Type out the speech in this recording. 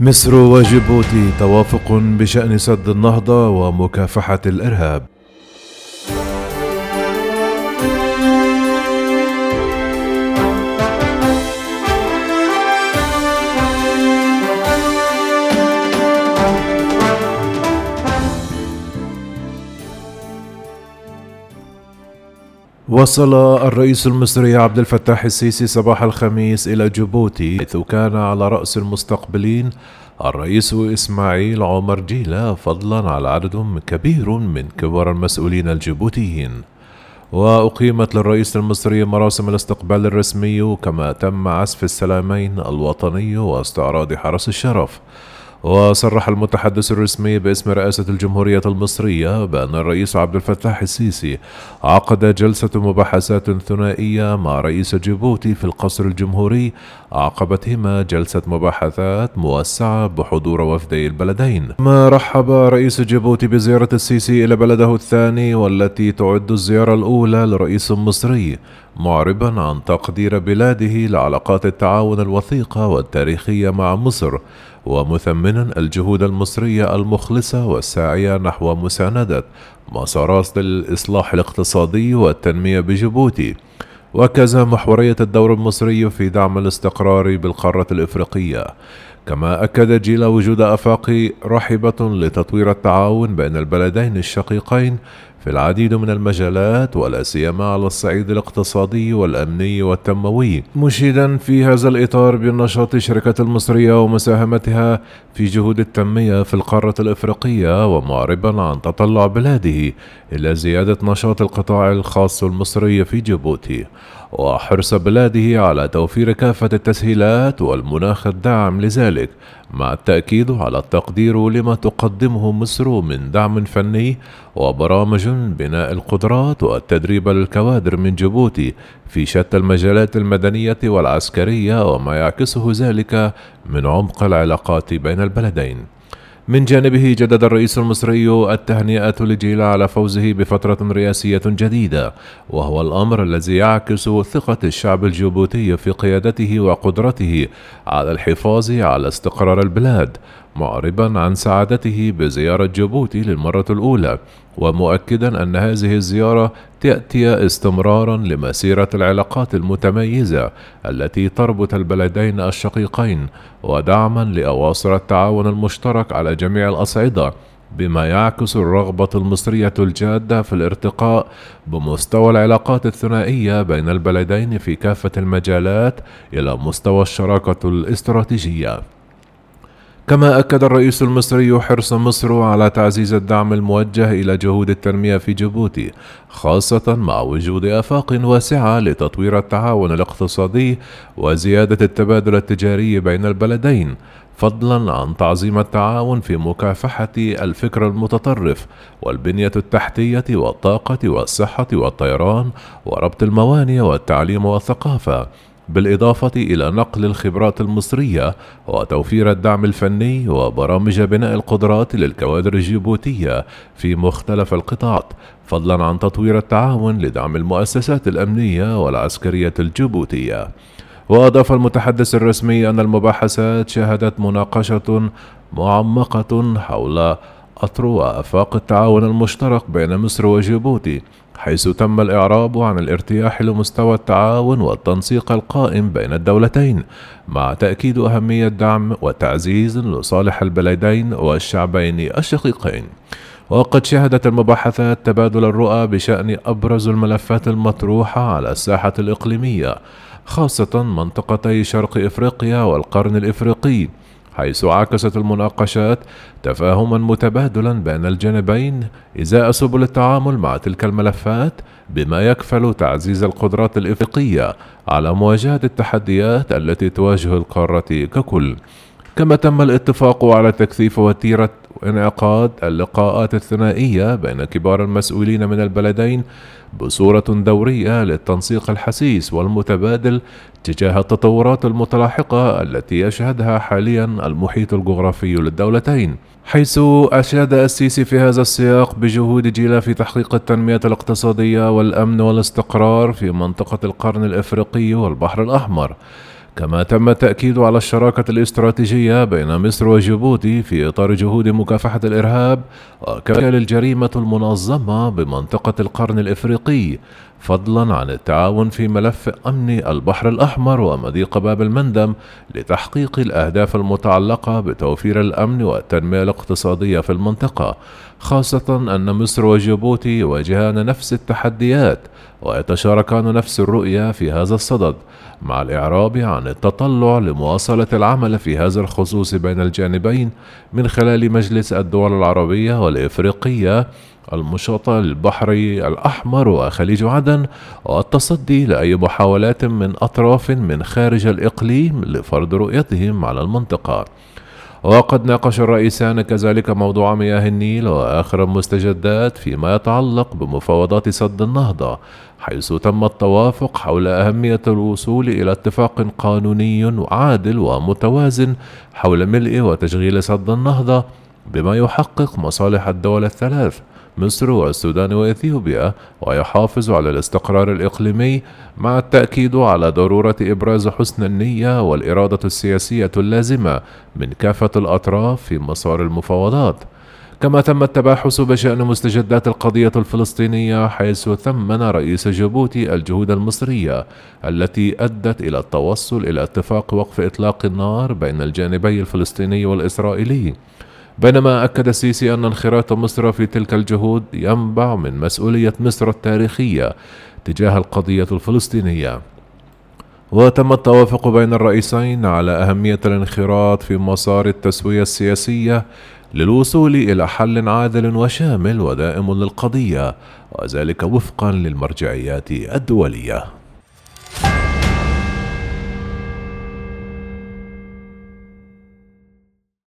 مصر وجيبوتي توافق بشأن سد النهضة ومكافحة الإرهاب. وصل الرئيس المصري عبد الفتاح السيسي صباح الخميس إلى جيبوتي حيث كان على رأس المستقبلين الرئيس إسماعيل عمر جيلة فضلا على عدد كبير من كبار المسؤولين الجيبوتيين. وأقيمت للرئيس المصري مراسم الاستقبال الرسمي كما تم عزف السلامين الوطني واستعراض حرس الشرف. وصرح المتحدث الرسمي باسم رئاسة الجمهورية المصرية بأن الرئيس عبد الفتاح السيسي عقد جلسة مباحثات ثنائية مع رئيس جيبوتي في القصر الجمهوري. عقبتهما جلسة مباحثات موسعة بحضور وفدي البلدين. ما رحب رئيس جيبوتي بزيارة السيسي إلى بلده الثاني والتي تعد الزيارة الأولى لرئيس مصري. معربا عن تقدير بلاده لعلاقات التعاون الوثيقة والتاريخية مع مصر ومثمنا الجهود المصرية المخلصة والساعية نحو مساندة مسارات الإصلاح الاقتصادي والتنمية بجيبوتي. وكذا محورية الدور المصري في دعم الاستقرار بالقارة الإفريقية. كما أكد جيلا وجود آفاق رحبة لتطوير التعاون بين البلدين الشقيقين في العديد من المجالات ولا سيما على الصعيد الاقتصادي والأمني والتنموي. مشيدا في هذا الإطار بنشاط الشركات المصرية ومساهمتها في جهود التنمية في القارة الإفريقية ومعربا عن تطلع بلاده إلى زيادة نشاط القطاع الخاص المصري في جيبوتي. وحرص بلاده على توفير كافة التسهيلات والمناخ الداعم لذلك مع التأكيد على التقدير لما تقدمه مصر من دعم فني وبرامج بناء القدرات والتدريب للكوادر من جيبوتي في شتى المجالات المدنية والعسكرية وما يعكسه ذلك من عمق العلاقات بين البلدين. من جانبه جدد الرئيس المصري التهنئة لجيلا على فوزه بفترة رئاسية جديدة وهو الأمر الذي يعكس ثقة الشعب الجيبوتي في قيادته وقدرته على الحفاظ على استقرار البلاد معربا عن سعادته بزيارة جيبوتي للمرة الأولى ومؤكدا أن هذه الزيارة تأتي استمرارا لمسيرة العلاقات المتميزة التي تربط البلدين الشقيقين ودعما لأواصر التعاون المشترك على جميع الأصعدة بما يعكس الرغبة المصرية الجادة في الارتقاء بمستوى العلاقات الثنائية بين البلدين في كافة المجالات إلى مستوى الشراكة الاستراتيجية. كما أكد الرئيس المصري حرص مصر على تعزيز الدعم الموجه إلى جهود التنمية في جيبوتي خاصة مع وجود آفاق واسعة لتطوير التعاون الاقتصادي وزيادة التبادل التجاري بين البلدين فضلا عن تعظيم التعاون في مكافحة الفكر المتطرف والبنية التحتية والطاقة والصحة والطيران وربط الموانئ والتعليم والثقافة. بالإضافة إلى نقل الخبرات المصرية وتوفير الدعم الفني وبرامج بناء القدرات للكوادر الجيبوتية في مختلف القطاعات فضلا عن تطوير التعاون لدعم المؤسسات الأمنية والعسكرية الجيبوتية. وأضاف المتحدث الرسمي أن المباحثات شهدت مناقشة معمقة حول أطر وآفاق التعاون المشترك بين مصر وجيبوتي حيث تم الإعراب عن الارتياح لمستوى التعاون والتنسيق القائم بين الدولتين مع تأكيد أهمية دعم وتعزيز لصالح البلدين والشعبين الشقيقين. وقد شهدت المباحثات تبادل الرؤى بشأن أبرز الملفات المطروحة على الساحة الإقليمية خاصة منطقتي شرق إفريقيا والقرن الإفريقي. حيث عكست المناقشات تفاهما متبادلا بين الجانبين ازاء سبل التعامل مع تلك الملفات بما يكفل تعزيز القدرات الإفريقية على مواجهة التحديات التي تواجه القارة ككل. كما تم الاتفاق على تكثيف وتيره انعقاد اللقاءات الثنائية بين كبار المسؤولين من البلدين بصورة دورية للتنسيق الحسيس والمتبادل تجاه التطورات المتلاحقة التي يشهدها حاليا المحيط الجغرافي للدولتين. حيث أشاد السيسي في هذا السياق بجهود جيلا في تحقيق التنمية الاقتصادية والأمن والاستقرار في منطقة القرن الإفريقي والبحر الأحمر. كما تم التأكيد على الشراكة الاستراتيجية بين مصر وجيبوتي في إطار جهود مكافحة الإرهاب وكذلك الجريمة المنظمة بمنطقة القرن الإفريقي. فضلا عن التعاون في ملف أمن البحر الأحمر ومضيق باب المندم لتحقيق الأهداف المتعلقة بتوفير الأمن والتنمية الاقتصادية في المنطقة خاصة أن مصر وجيبوتي يواجهان نفس التحديات ويتشاركان نفس الرؤية في هذا الصدد مع الإعراب عن التطلع لمواصلة العمل في هذا الخصوص بين الجانبين من خلال مجلس الدول العربية والإفريقية المشاطة للبحر الأحمر وخليج عدن والتصدي لأي محاولات من أطراف من خارج الإقليم لفرض رؤيتهم على المنطقة. وقد ناقش الرئيسان كذلك موضوع مياه النيل وآخر المستجدات فيما يتعلق بمفاوضات سد النهضة حيث تم التوافق حول أهمية الوصول إلى اتفاق قانوني عادل ومتوازن حول ملء وتشغيل سد النهضة بما يحقق مصالح الدول الثلاث. مصر والسودان وإثيوبيا ويحافظ على الاستقرار الإقليمي مع التأكيد على ضرورة إبراز حسن النية والإرادة السياسية اللازمة من كافة الأطراف في مسار المفاوضات. كما تم التباحث بشأن مستجدات القضية الفلسطينية حيث ثمن رئيس جيبوتي الجهود المصرية التي أدت إلى التوصل إلى اتفاق وقف إطلاق النار بين الجانبي الفلسطيني والإسرائيلي. بينما أكد السيسي أن انخراط مصر في تلك الجهود ينبع من مسؤولية مصر التاريخية تجاه القضية الفلسطينية. وتم التوافق بين الرئيسين على أهمية الانخراط في مسار التسوية السياسية للوصول إلى حل عادل وشامل ودائم للقضية وذلك وفقا للمرجعيات الدولية.